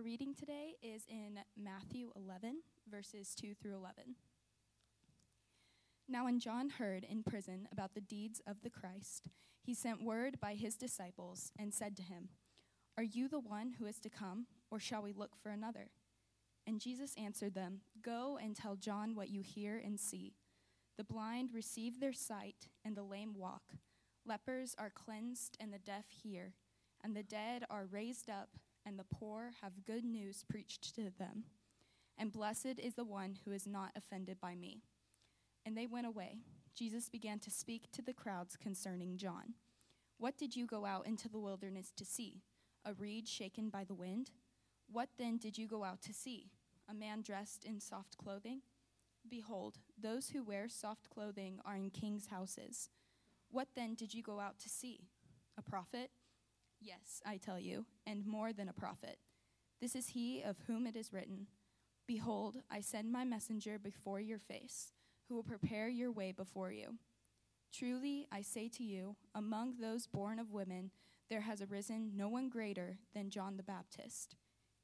Our reading today is in Matthew 11, verses 2 through 11. Now, when John heard in prison about the deeds of the Christ, he sent word by his disciples and said to him, Are you the one who is to come, or shall we look for another? And Jesus answered them, Go and tell John what you hear and see. The blind receive their sight, and the lame walk. Lepers are cleansed, and the deaf hear, and the dead are raised up and the poor have good news preached to them. And blessed is the one who is not offended by me. And they went away. Jesus began to speak to the crowds concerning John. What did you go out into the wilderness to see? A reed shaken by the wind? What then did you go out to see? A man dressed in soft clothing? Behold, those who wear soft clothing are in kings' houses. What then did you go out to see? A prophet? Yes, I tell you, and more than a prophet. This is he of whom it is written Behold, I send my messenger before your face, who will prepare your way before you. Truly, I say to you, among those born of women, there has arisen no one greater than John the Baptist.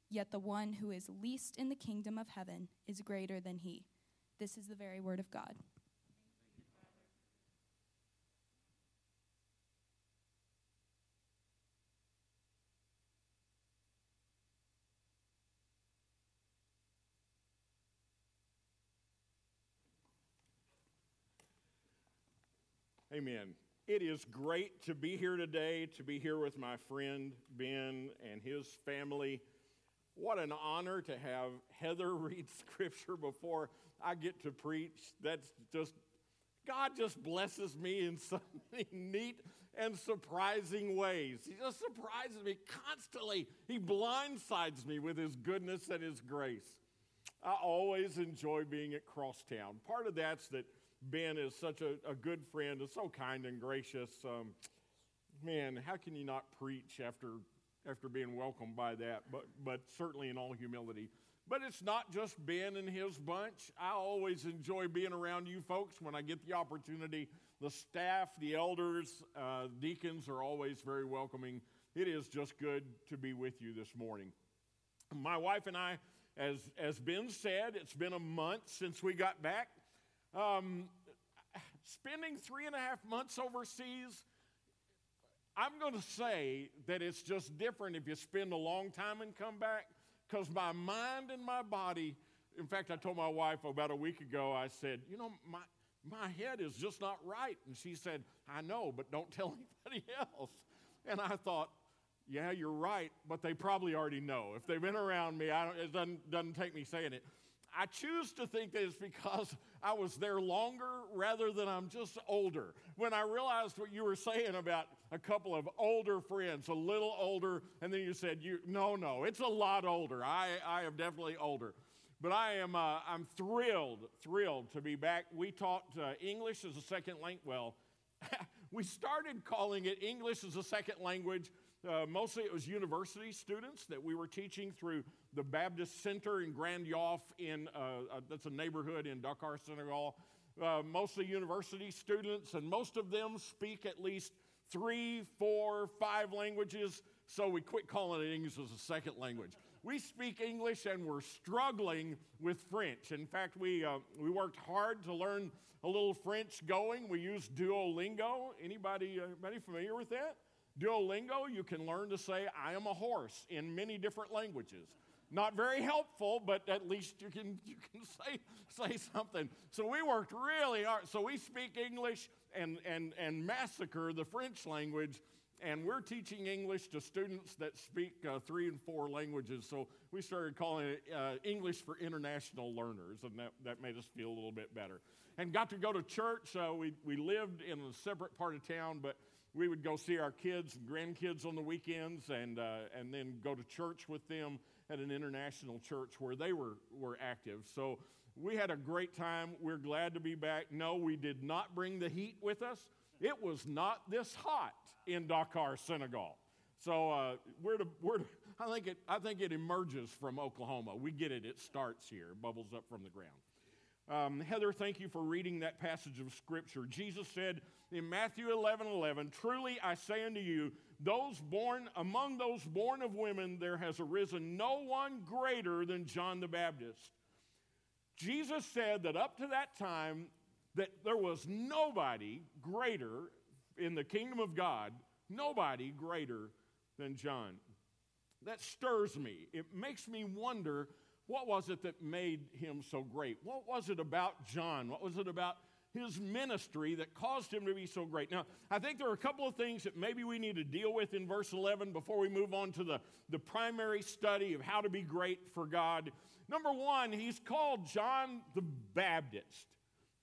Yet the one who is least in the kingdom of heaven is greater than he. This is the very word of God. Amen. It is great to be here today, to be here with my friend Ben and his family. What an honor to have Heather read scripture before I get to preach. That's just, God just blesses me in so many neat and surprising ways. He just surprises me constantly. He blindsides me with his goodness and his grace. I always enjoy being at Crosstown. Part of that's that Ben is such a, a good friend and so kind and gracious. Um, man, how can you not preach after, after being welcomed by that? But, but certainly in all humility. But it's not just Ben and his bunch. I always enjoy being around you folks when I get the opportunity. The staff, the elders, uh, deacons are always very welcoming. It is just good to be with you this morning. My wife and I, as, as Ben said, it's been a month since we got back. Um, spending three and a half months overseas, I'm going to say that it's just different if you spend a long time and come back because my mind and my body, in fact, I told my wife about a week ago, I said, you know, my, my head is just not right. And she said, I know, but don't tell anybody else. And I thought, yeah, you're right, but they probably already know. If they've been around me, it doesn't, doesn't take me saying it. I choose to think that it's because I was there longer rather than I'm just older. When I realized what you were saying about a couple of older friends, a little older, and then you said, you, no, no, it's a lot older. I, I am definitely older. But I am uh, I'm thrilled, thrilled to be back. We taught uh, English as a second language. Well, we started calling it English as a second language uh, mostly it was university students that we were teaching through the Baptist Center in Grand Yoff, in, uh, uh, that's a neighborhood in Dakar, Senegal. Uh, mostly university students, and most of them speak at least three, four, five languages, so we quit calling it English as a second language. We speak English and we're struggling with French. In fact, we, uh, we worked hard to learn a little French going. We used Duolingo. Anybody, uh, anybody familiar with that? Duolingo, you can learn to say, I am a horse in many different languages. Not very helpful, but at least you can, you can say, say something. So we worked really hard. So we speak English and, and, and massacre the French language, and we're teaching English to students that speak uh, three and four languages. So we started calling it uh, English for International Learners, and that, that made us feel a little bit better. And got to go to church. Uh, we, we lived in a separate part of town, but we would go see our kids and grandkids on the weekends and, uh, and then go to church with them at an international church where they were, were active. So we had a great time. We're glad to be back. No, we did not bring the heat with us. It was not this hot in Dakar, Senegal. So uh, we're to, we're to, I, think it, I think it emerges from Oklahoma. We get it, it starts here, bubbles up from the ground. Um, Heather, thank you for reading that passage of Scripture. Jesus said in Matthew 11 11, Truly I say unto you, those born among those born of women, there has arisen no one greater than John the Baptist. Jesus said that up to that time, that there was nobody greater in the kingdom of God, nobody greater than John. That stirs me. It makes me wonder what was it that made him so great? What was it about John? What was it about his ministry that caused him to be so great? Now, I think there are a couple of things that maybe we need to deal with in verse 11 before we move on to the, the primary study of how to be great for God. Number one, he's called John the Baptist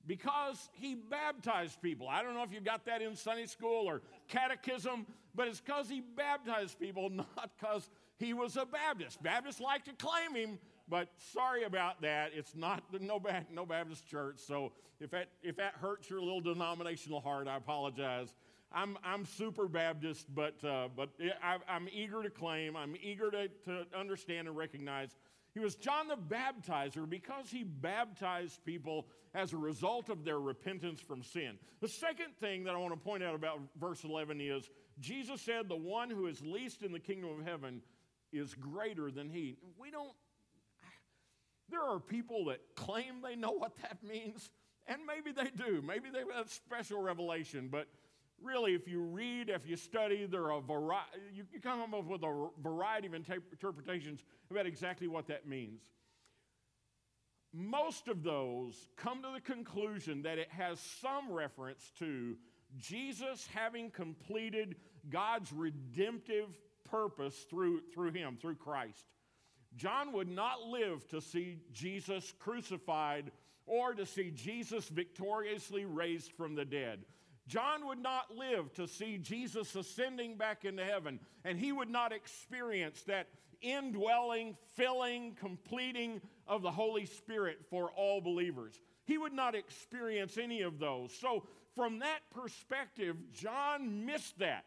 because he baptized people. I don't know if you got that in Sunday school or catechism, but it's because he baptized people, not because he was a Baptist. Baptists like to claim him, but sorry about that. It's not no, no Baptist church. So if that, if that hurts your little denominational heart, I apologize. I'm, I'm super Baptist, but, uh, but I, I'm eager to claim, I'm eager to, to understand and recognize he was John the Baptizer because he baptized people as a result of their repentance from sin. The second thing that I want to point out about verse 11 is Jesus said, The one who is least in the kingdom of heaven is greater than he. We don't, there are people that claim they know what that means, and maybe they do. Maybe they've got special revelation, but really, if you read, if you study, there are a variety, you, you come up with a variety of interpretations about exactly what that means. Most of those come to the conclusion that it has some reference to Jesus having completed God's redemptive purpose through, through him, through Christ. John would not live to see Jesus crucified or to see Jesus victoriously raised from the dead. John would not live to see Jesus ascending back into heaven, and he would not experience that indwelling, filling, completing of the Holy Spirit for all believers. He would not experience any of those. So, from that perspective, John missed that.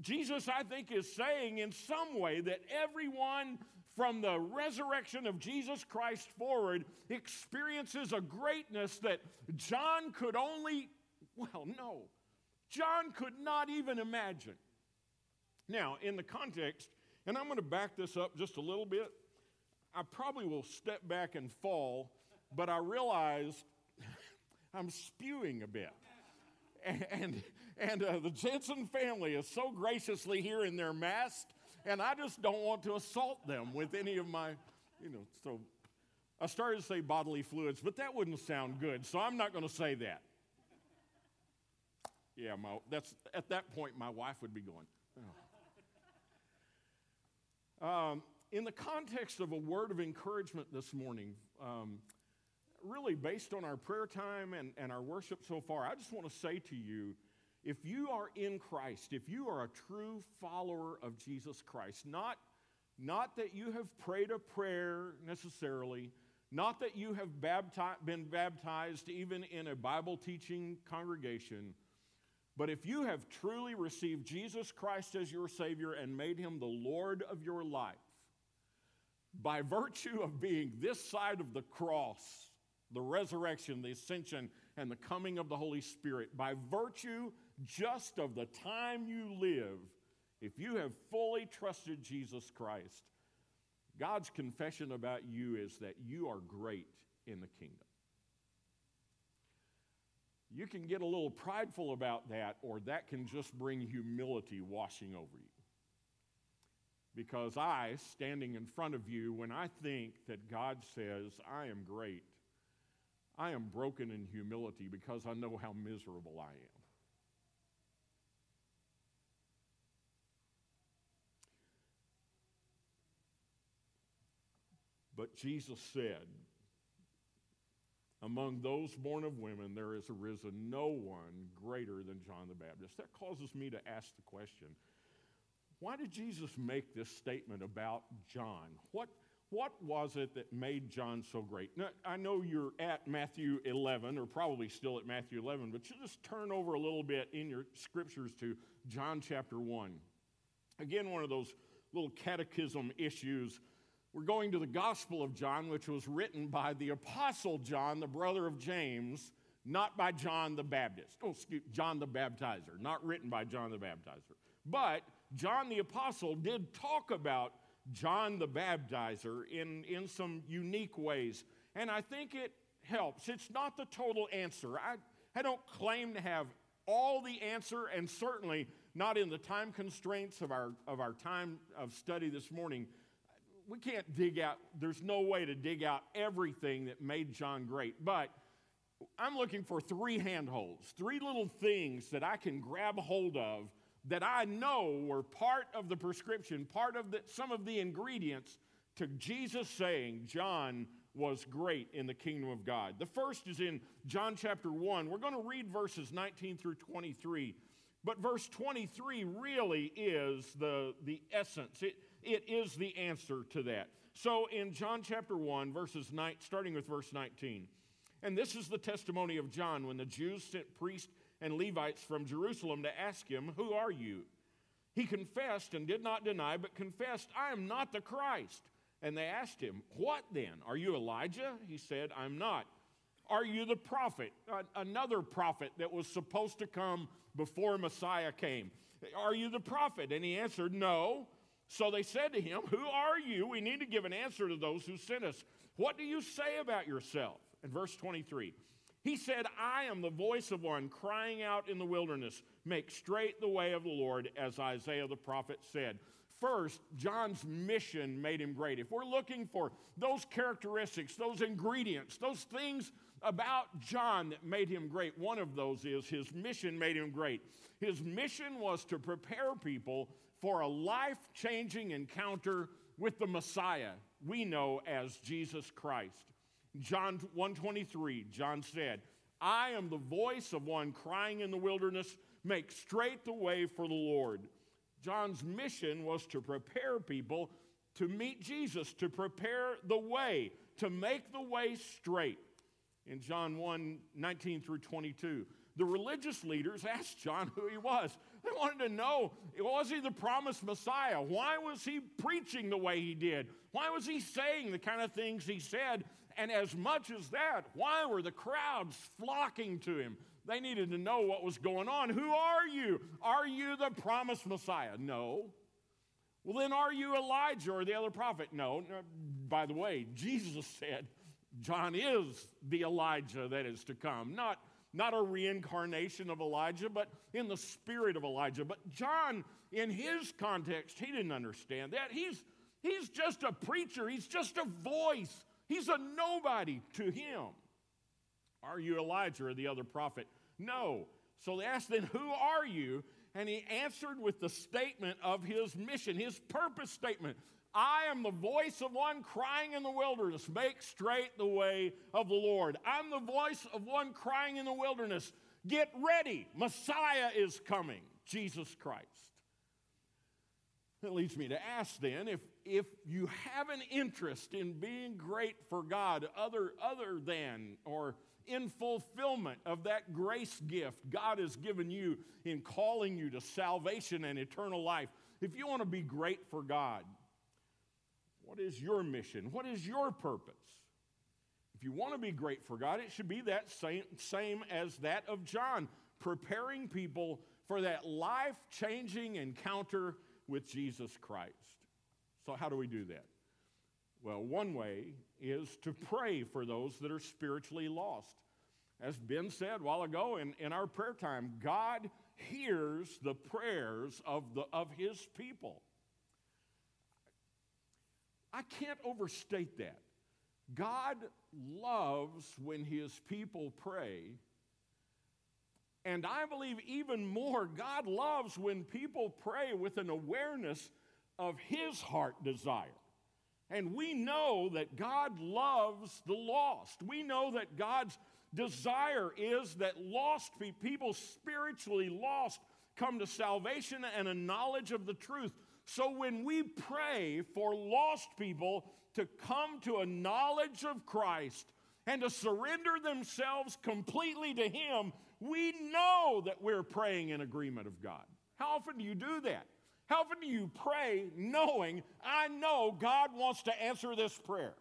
Jesus, I think, is saying in some way that everyone from the resurrection of Jesus Christ forward experiences a greatness that John could only, well, no, John could not even imagine. Now, in the context, and I'm going to back this up just a little bit, I probably will step back and fall, but I realized I'm spewing a bit. And, and, and uh, the Jensen family is so graciously here in their mask and I just don't want to assault them with any of my, you know, so I started to say bodily fluids, but that wouldn't sound good, so I'm not going to say that. Yeah, my, that's, at that point, my wife would be going, oh. um, in the context of a word of encouragement this morning, um, really based on our prayer time and, and our worship so far, I just want to say to you if you are in Christ, if you are a true follower of Jesus Christ, not, not that you have prayed a prayer necessarily, not that you have bapti- been baptized even in a Bible teaching congregation, but if you have truly received Jesus Christ as your Savior and made him the Lord of your life, by virtue of being this side of the cross, the resurrection, the ascension, and the coming of the Holy Spirit, by virtue just of the time you live, if you have fully trusted Jesus Christ, God's confession about you is that you are great in the kingdom. You can get a little prideful about that, or that can just bring humility washing over you. Because I, standing in front of you, when I think that God says, I am great, I am broken in humility because I know how miserable I am. But Jesus said, Among those born of women, there has arisen no one greater than John the Baptist. That causes me to ask the question why did Jesus make this statement about John? What, what was it that made John so great? Now, I know you're at Matthew 11, or probably still at Matthew 11, but you just turn over a little bit in your scriptures to John chapter 1. Again, one of those little catechism issues We're going to the Gospel of John, which was written by the Apostle John, the brother of James, not by John the Baptist. Oh, excuse John the Baptizer, not written by John the Baptizer. But John the Apostle did talk about John the Baptizer in, in some unique ways. And I think it helps. It's not the total answer. I, I don't claim to have all the answer, and certainly not in the time constraints of our, of our time of study this morning. We can't dig out, there's no way to dig out everything that made John great. But I'm looking for three handholds, three little things that I can grab hold of that I know were part of the prescription, part of the, some of the ingredients to Jesus saying John was great in the kingdom of God. The first is in John chapter 1. We're going to read verses 19 through 23. But verse 23 really is the, the essence, it, it is the answer to that. So in John chapter 1, verses 9, starting with verse 19, and this is the testimony of John when the Jews sent priests and Levites from Jerusalem to ask him, Who are you? He confessed and did not deny, but confessed, I am not the Christ. And they asked him, What then? Are you Elijah? He said, I'm not. Are you the prophet? Another prophet that was supposed to come before Messiah came. Are you the prophet? And he answered, No. So they said to him, Who are you? We need to give an answer to those who sent us. What do you say about yourself? In verse 23 he said, I am the voice of one crying out in the wilderness, make straight the way of the Lord, as Isaiah the prophet said. First, John's mission made him great. If we're looking for those characteristics, those ingredients, those things about John that made him great, one of those is his mission made him great. His mission was to prepare people for a life changing encounter with the Messiah we know as Jesus Christ. John 123, John said, I am the voice of one crying in the wilderness, make straight the way for the Lord. John's mission was to prepare people to meet Jesus, to prepare the way, to make the way straight. In John 1 19 through 22, the religious leaders asked John who he was. They wanted to know was he the promised Messiah? Why was he preaching the way he did? Why was he saying the kind of things he said? And as much as that, why were the crowds flocking to him? They needed to know what was going on. Who are you? Are you the promised Messiah? No. Well, then are you Elijah or the other prophet? No. By the way, Jesus said John is the Elijah that is to come. Not, not a reincarnation of Elijah, but in the spirit of Elijah. But John, in his context, he didn't understand that. He's, he's just a preacher, he's just a voice He's a nobody to him. Are you Elijah or the other prophet? No. So they asked, then, who are you? And he answered with the statement of his mission, his purpose statement. I am the voice of one crying in the wilderness, make straight the way of the Lord. I'm the voice of one crying in the wilderness, get ready, Messiah is coming, Jesus Christ. That leads me to ask then if, if you have an interest in being great for God other, other than or in fulfillment of that grace gift God has given you in calling you to salvation and eternal life, if you want to be great for God, what is your mission? What is your purpose? If you want to be great for God, it should be that same, same as that of John, preparing people for that life changing encounter with Jesus Christ. So, how do we do that? Well, one way is to pray for those that are spiritually lost. As Ben said a while ago in, in our prayer time, God hears the prayers of, the, of his people. I can't overstate that. God loves when his people pray and I believe even more, God loves when people pray with an awareness of His heart desire. And we know that God loves the lost. We know that God's desire is that lost people, spiritually lost, come to salvation and a knowledge of the truth. So when we pray for lost people to come to a knowledge of Christ and to surrender themselves completely to Him, we know that we're praying in agreement of God. How often do you do that? How often do you pray knowing, I know God wants to answer this prayer?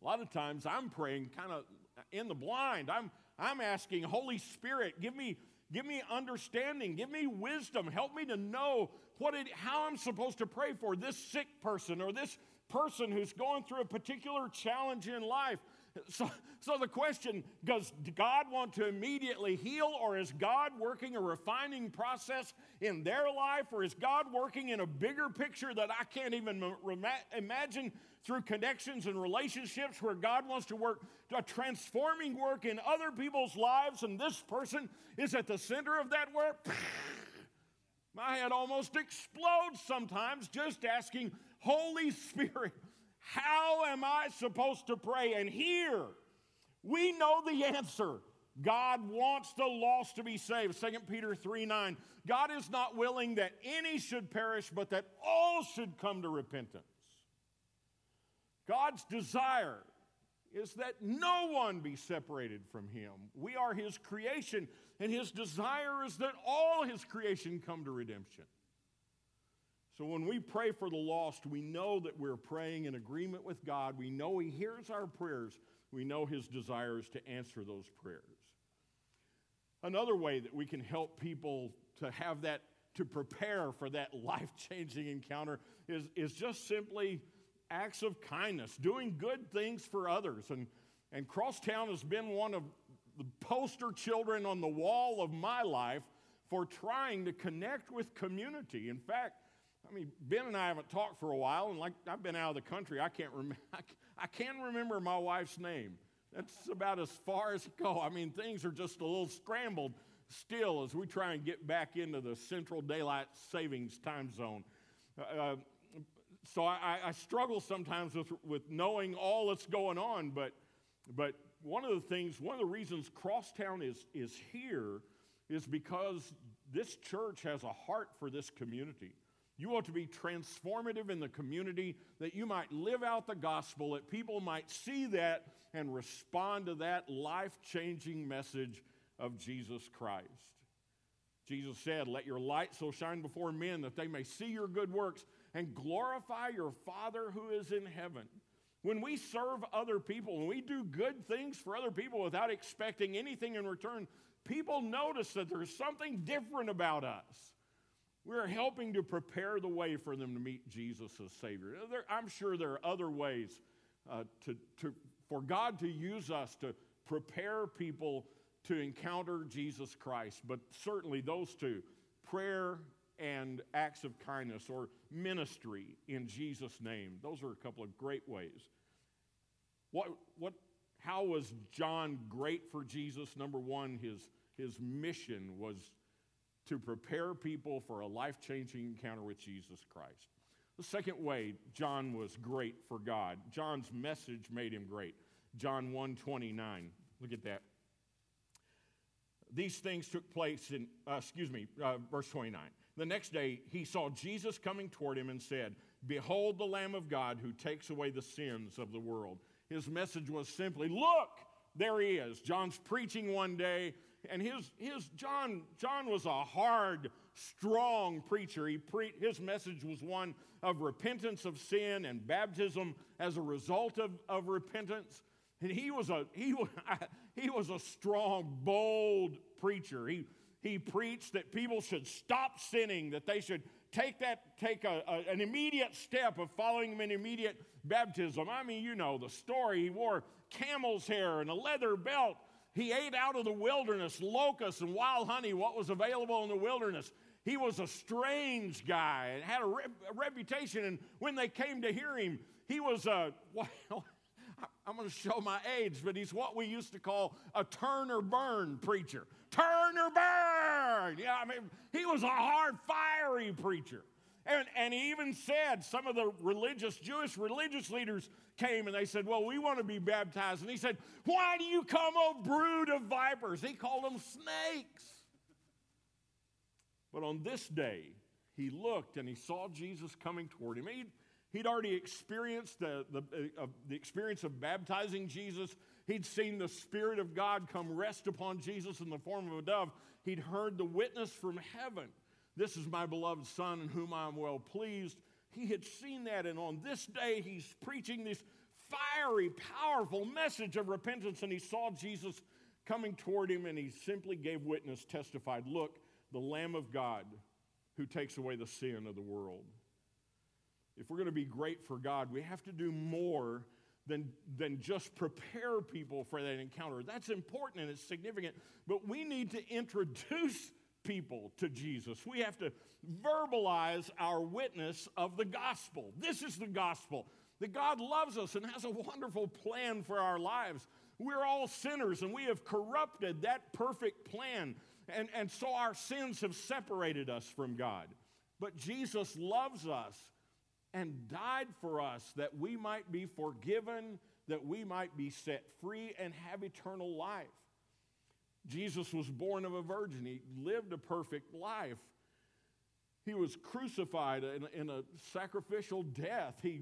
A lot of times I'm praying kind of in the blind. I'm, I'm asking, Holy Spirit, give me, give me understanding, give me wisdom, help me to know what it, how I'm supposed to pray for this sick person or this person who's going through a particular challenge in life. So, so the question does God want to immediately heal, or is God working a refining process in their life, or is God working in a bigger picture that I can't even imagine through connections and relationships where God wants to work a transforming work in other people's lives, and this person is at the center of that work? My head almost explodes sometimes just asking, Holy Spirit, how am I supposed to pray? And here, we know the answer. God wants the lost to be saved. 2 Peter 3 9. God is not willing that any should perish, but that all should come to repentance. God's desire is that no one be separated from Him. We are His creation, and His desire is that all His creation come to redemption. So when we pray for the lost, we know that we're praying in agreement with God. We know He hears our prayers. We know His desires to answer those prayers. Another way that we can help people to have that, to prepare for that life changing encounter is, is just simply acts of kindness, doing good things for others. And, and Crosstown has been one of the poster children on the wall of my life for trying to connect with community. In fact, I mean, Ben and I haven't talked for a while, and like I've been out of the country, I can't remember. I can remember my wife's name. That's about as far as it go. I mean, things are just a little scrambled still as we try and get back into the Central Daylight Savings time zone. Uh, uh so I, I, struggle sometimes with, with knowing all that's going on, but, but one of the things, one of the reasons Crosstown is, is here is because this church has a heart for this community. You ought to be transformative in the community, that you might live out the gospel, that people might see that and respond to that life changing message of Jesus Christ. Jesus said, Let your light so shine before men that they may see your good works and glorify your Father who is in heaven. When we serve other people, when we do good things for other people without expecting anything in return, people notice that there's something different about us. We're helping to prepare the way for them to meet Jesus as Savior. There, I'm sure there are other ways uh, to, to, for God to use us to prepare people to encounter Jesus Christ, but certainly those two prayer and acts of kindness or ministry in Jesus' name. Those are a couple of great ways. What, what, how was John great for Jesus? Number one, his, his mission was to prepare people for a life changing encounter with Jesus Christ. The second way John was great for God, John's message made him great. John 1 29. Look at that. These things took place in, uh, excuse me, uh, verse 29. The next day he saw Jesus coming toward him and said, Behold the Lamb of God who takes away the sins of the world. His message was simply, Look, there he is. John's preaching one day and his, his John, John was a hard, strong preacher. He pre, his message was one of repentance of sin and baptism as a result of, of repentance. And he was a he, was, he was a strong, bold preacher. He, he preached that people should stop sinning, that they should take that take a, a, an immediate step of following him in immediate baptism. I mean, you know the story. He wore camel's hair and a leather belt he ate out of the wilderness locusts and wild honey, what was available in the wilderness. He was a strange guy and had a, re- a reputation. And when they came to hear him, he was a, well, I'm going to show my age, but he's what we used to call a turn or burn preacher. Turn or burn! Yeah, I mean, he was a hard, fiery preacher. And, and he even said, some of the religious, Jewish religious leaders came and they said, Well, we want to be baptized. And he said, Why do you come, O brood of vipers? He called them snakes. But on this day, he looked and he saw Jesus coming toward him. He'd, he'd already experienced the, the, uh, the experience of baptizing Jesus. He'd seen the Spirit of God come rest upon Jesus in the form of a dove. He'd heard the witness from heaven This is my beloved Son in whom I am well pleased. He had seen that, and on this day, he's preaching this fiery, powerful message of repentance, and he saw Jesus coming toward him, and he simply gave witness, testified, Look, the Lamb of God who takes away the sin of the world. If we're going to be great for God, we have to do more than, than just prepare people for that encounter. That's important and it's significant, but we need to introduce people to Jesus. We have to verbalize our witness of the gospel. This is the gospel that God loves us and has a wonderful plan for our lives. We're all sinners and we have corrupted that perfect plan. And, and so our sins have separated us from God. But Jesus loves us and died for us that we might be forgiven, that we might be set free and have eternal life. Jesus was born of a virgin, he lived a perfect life. He was crucified in, in a sacrificial death. He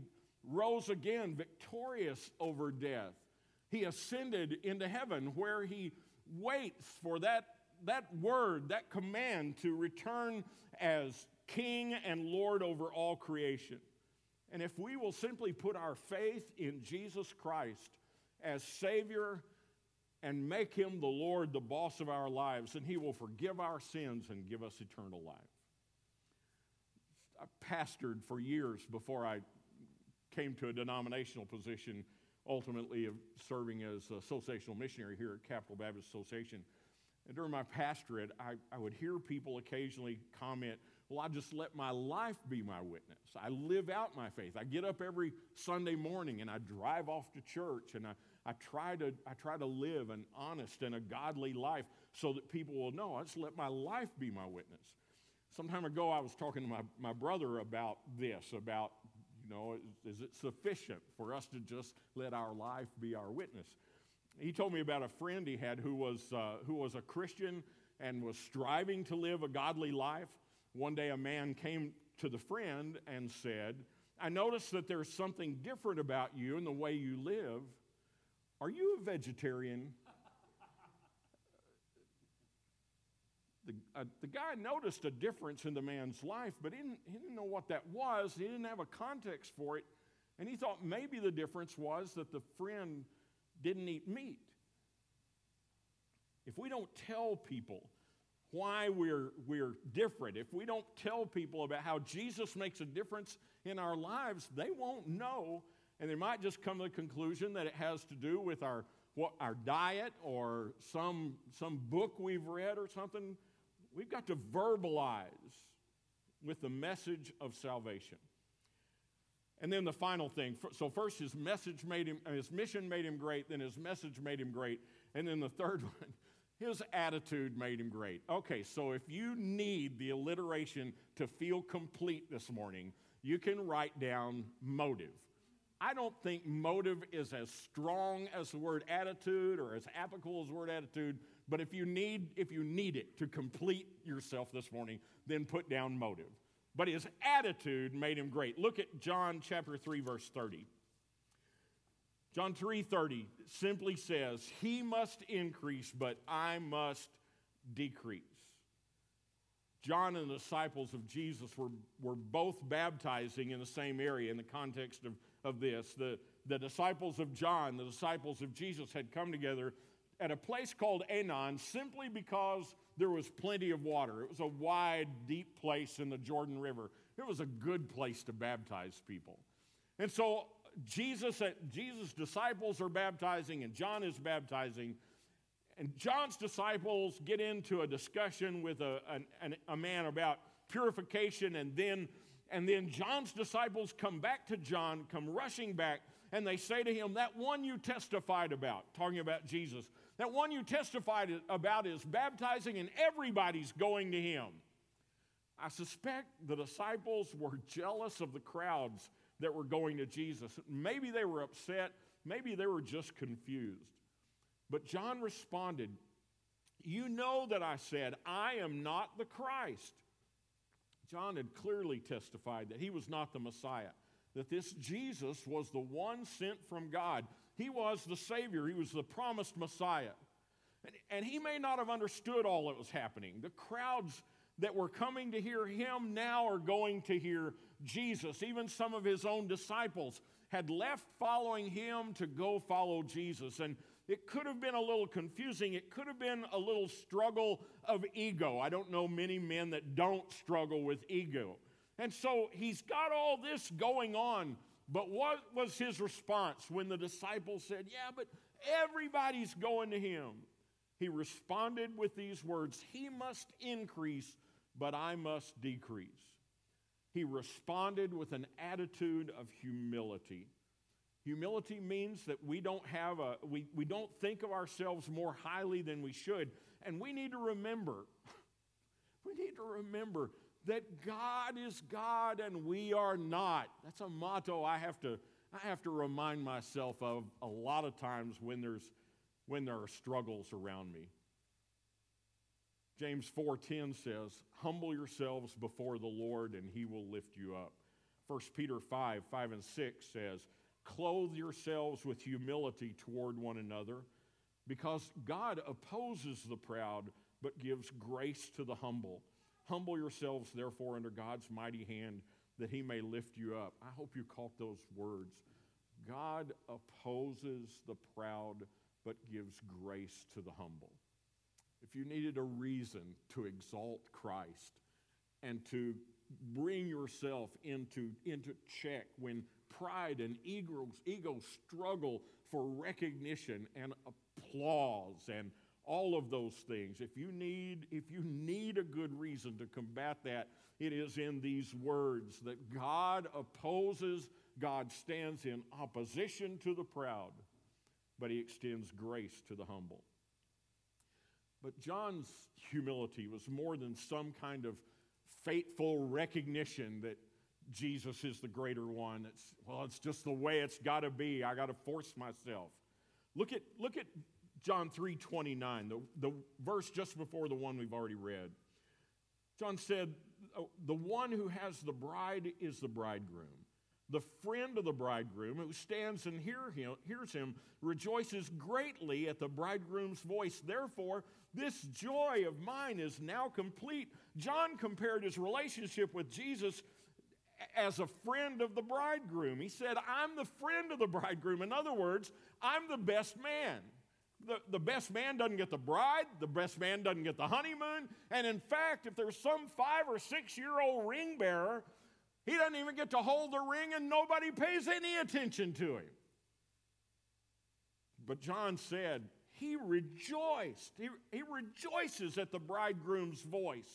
rose again victorious over death. He ascended into heaven where he waits for that, that word, that command to return as king and lord over all creation. And if we will simply put our faith in Jesus Christ as Savior and make Him the Lord, the boss of our lives, and He will forgive our sins and give us eternal life. I pastored for years before I came to a denominational position, ultimately of serving as a associational missionary here at Capital Baptist Association. And during my pastorate, I, I would hear people occasionally comment, well, I just let my life be my witness. I live out my faith. I get up every Sunday morning and I drive off to church and I, I, try, to, I try to live an honest and a godly life so that people will know. I just let my life be my witness. Some time ago, I was talking to my, my brother about this, about, you know, is, is it sufficient for us to just let our life be our witness? He told me about a friend he had who was, uh, who was a Christian and was striving to live a godly life. One day, a man came to the friend and said, I noticed that there's something different about you and the way you live. Are you a vegetarian? the, uh, the guy noticed a difference in the man's life, but he didn't, he didn't know what that was. He didn't have a context for it. And he thought maybe the difference was that the friend didn't eat meat. If we don't tell people why we're, we're different, if we don't tell people about how Jesus makes a difference in our lives, they won't know. And they might just come to the conclusion that it has to do with our, what, our diet or some, some book we've read or something. We've got to verbalize with the message of salvation. And then the final thing so, first, his message made him, his mission made him great, then his message made him great. And then the third one, his attitude made him great. Okay, so if you need the alliteration to feel complete this morning, you can write down motive. I don't think motive is as strong as the word attitude or as applicable as the word attitude, but if you need if you need it to complete yourself this morning, then put down motive. But his attitude made him great. Look at John chapter 3 verse 30. John 3:30 simply says, "He must increase, but I must decrease." John and the disciples of Jesus were, were both baptizing in the same area in the context of, of this. The, the disciples of John, the disciples of Jesus, had come together at a place called Aenon simply because there was plenty of water. It was a wide, deep place in the Jordan River. It was a good place to baptize people. And so Jesus, and Jesus' disciples are baptizing and John is baptizing. And John's disciples get into a discussion with a, a, a man about purification, and then, and then John's disciples come back to John, come rushing back, and they say to him, That one you testified about, talking about Jesus, that one you testified about is baptizing, and everybody's going to him. I suspect the disciples were jealous of the crowds that were going to Jesus. Maybe they were upset, maybe they were just confused. But John responded, You know that I said, I am not the Christ. John had clearly testified that he was not the Messiah, that this Jesus was the one sent from God. He was the Savior, he was the promised Messiah. And, and he may not have understood all that was happening. The crowds that were coming to hear him now are going to hear Jesus. Even some of his own disciples had left following him to go follow Jesus. And it could have been a little confusing. It could have been a little struggle of ego. I don't know many men that don't struggle with ego. And so he's got all this going on. But what was his response when the disciples said, Yeah, but everybody's going to him? He responded with these words He must increase, but I must decrease. He responded with an attitude of humility. Humility means that we don't have a we, we don't think of ourselves more highly than we should. And we need to remember, we need to remember that God is God and we are not. That's a motto I have to I have to remind myself of a lot of times when there's when there are struggles around me. James 4:10 says, "Humble yourselves before the Lord and he will lift you up." 1 Peter 5, 5 and 6 says, Clothe yourselves with humility toward one another, because God opposes the proud, but gives grace to the humble. Humble yourselves, therefore, under God's mighty hand, that he may lift you up. I hope you caught those words. God opposes the proud, but gives grace to the humble. If you needed a reason to exalt Christ and to bring yourself into, into check when pride and ego, ego struggle for recognition and applause and all of those things. If you need if you need a good reason to combat that it is in these words that god opposes god stands in opposition to the proud but he extends grace to the humble. But john's humility was more than some kind of fateful recognition that Jesus is the greater one. It's, well, it's just the way it's got to be. I got to force myself. Look at, look at John 3 29, the, the verse just before the one we've already read. John said, oh, The one who has the bride is the bridegroom. The friend of the bridegroom who stands and hear him, hears him rejoices greatly at the bridegroom's voice. Therefore, this joy of mine is now complete. John compared his relationship with Jesus as a friend of the bridegroom. He said, I'm the friend of the bridegroom. In other words, I'm the best man. The, the best man doesn't get the bride, the best man doesn't get the honeymoon. And in fact, if there's some five or six year old ring bearer, he doesn't even get to hold the ring and nobody pays any attention to him. But John said, he rejoiced. He, he rejoices at the bridegroom's voice.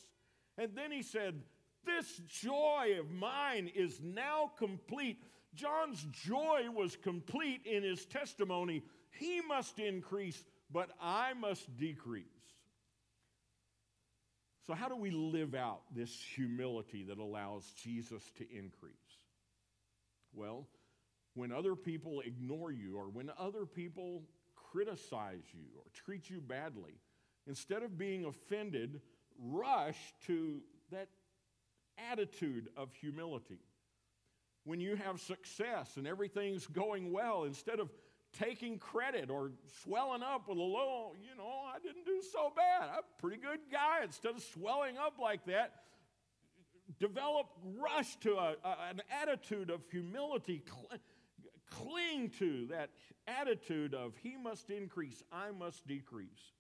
And then he said, this joy of mine is now complete. John's joy was complete in his testimony. He must increase, but I must decrease. So, how do we live out this humility that allows Jesus to increase? Well, when other people ignore you or when other people criticize you or treat you badly, instead of being offended, rush to that attitude of humility. When you have success and everything's going well, instead of taking credit or swelling up with a little, you know, I didn't do so bad. I'm a pretty good guy. Instead of swelling up like that, develop rush to a, a, an attitude of humility. Cl- cling to that attitude of he must increase, I must decrease.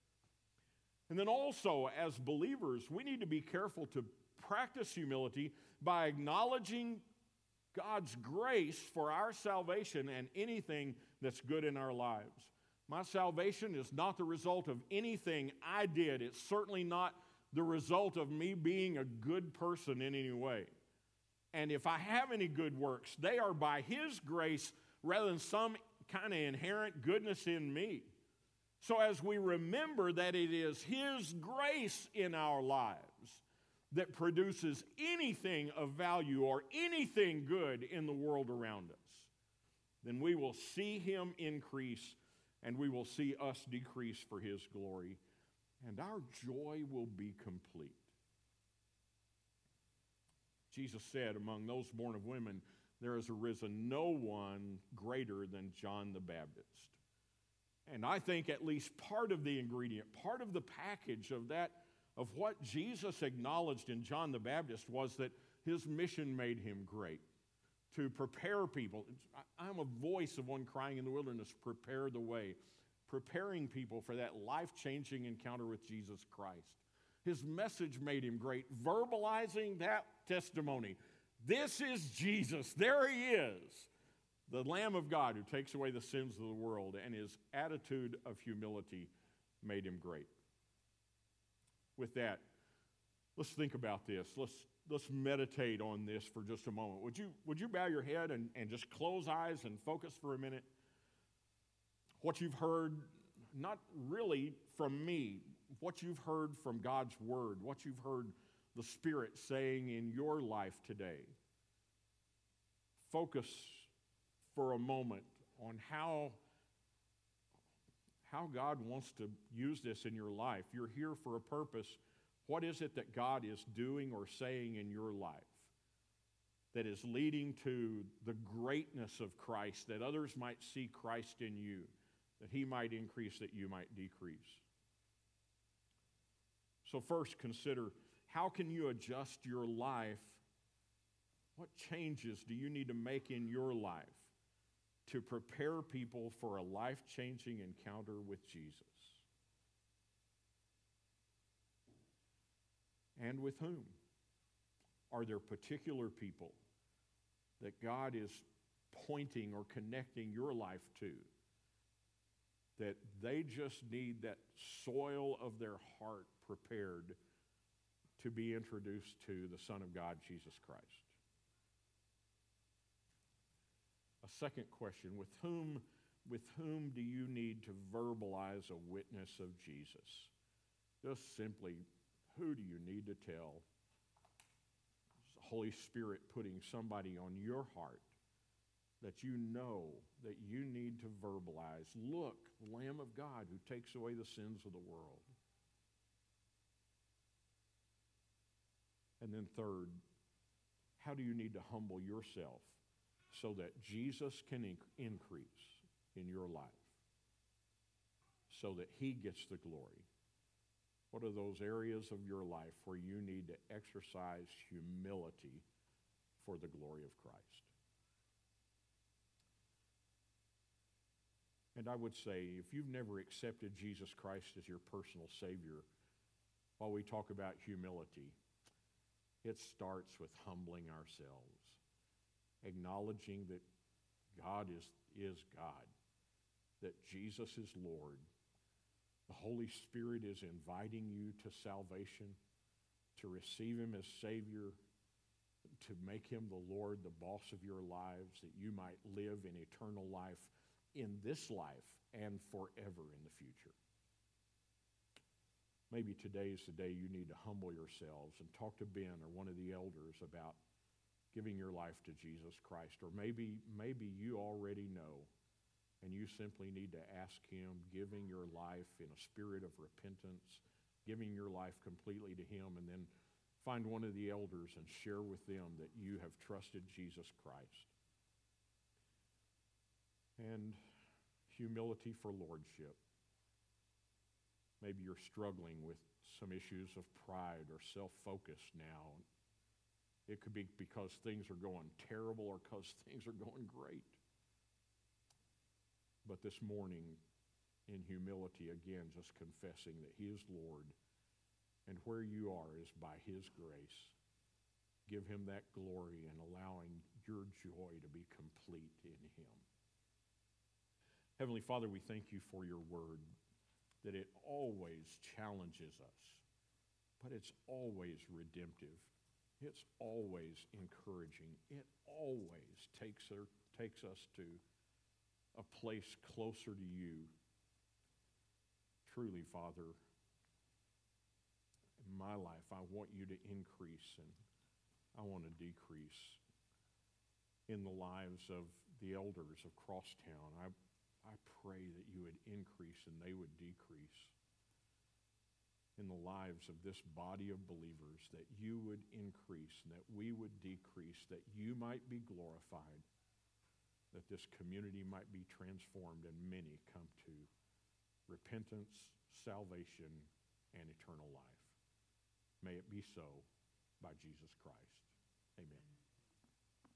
And then also, as believers, we need to be careful to practice humility by acknowledging God's grace for our salvation and anything that's good in our lives. My salvation is not the result of anything I did. It's certainly not the result of me being a good person in any way. And if I have any good works, they are by His grace rather than some kind of inherent goodness in me. So, as we remember that it is His grace in our lives that produces anything of value or anything good in the world around us, then we will see him increase and we will see us decrease for his glory, and our joy will be complete. Jesus said, Among those born of women, there has arisen no one greater than John the Baptist. And I think at least part of the ingredient, part of the package of that of what Jesus acknowledged in John the Baptist was that his mission made him great to prepare people. I'm a voice of one crying in the wilderness, prepare the way, preparing people for that life changing encounter with Jesus Christ. His message made him great, verbalizing that testimony. This is Jesus. There he is, the Lamb of God who takes away the sins of the world, and his attitude of humility made him great. With that, let's think about this. Let's, let's meditate on this for just a moment. Would you, would you bow your head and, and just close eyes and focus for a minute? What you've heard, not really from me, what you've heard from God's Word, what you've heard the Spirit saying in your life today. Focus for a moment on how, how God wants to use this in your life. You're here for a purpose. What is it that God is doing or saying in your life that is leading to the greatness of Christ, that others might see Christ in you, that He might increase, that you might decrease? So, first, consider how can you adjust your life? What changes do you need to make in your life to prepare people for a life changing encounter with Jesus? And with whom? Are there particular people that God is pointing or connecting your life to that they just need that soil of their heart prepared to be introduced to the Son of God, Jesus Christ. A second question with whom, with whom do you need to verbalize a witness of Jesus? Just simply, who do you need to tell? Holy Spirit putting somebody on your heart that you know that you need to verbalize. Look, Lamb of God who takes away the sins of the world. And then, third, how do you need to humble yourself so that Jesus can inc- increase in your life, so that He gets the glory? What are those areas of your life where you need to exercise humility for the glory of Christ? And I would say, if you've never accepted Jesus Christ as your personal Savior, while we talk about humility, it starts with humbling ourselves, acknowledging that God is, is God, that Jesus is Lord. The Holy Spirit is inviting you to salvation, to receive Him as Savior, to make Him the Lord, the boss of your lives, that you might live in eternal life in this life and forever in the future. Maybe today is the day you need to humble yourselves and talk to Ben or one of the elders about giving your life to Jesus Christ. Or maybe, maybe you already know and you simply need to ask Him, giving your life in a spirit of repentance, giving your life completely to Him, and then find one of the elders and share with them that you have trusted Jesus Christ. And humility for lordship. Maybe you're struggling with some issues of pride or self focus now. It could be because things are going terrible or because things are going great. But this morning, in humility, again, just confessing that He is Lord and where you are is by His grace. Give Him that glory and allowing your joy to be complete in Him. Heavenly Father, we thank you for your word that it always challenges us, but it's always redemptive. It's always encouraging. It always takes, her, takes us to a place closer to you. Truly, Father, in my life, I want you to increase and I want to decrease in the lives of the elders of Crosstown. I, I pray that you would increase and they would decrease in the lives of this body of believers, that you would increase and that we would decrease, that you might be glorified, that this community might be transformed and many come to repentance, salvation, and eternal life. May it be so by Jesus Christ. Amen.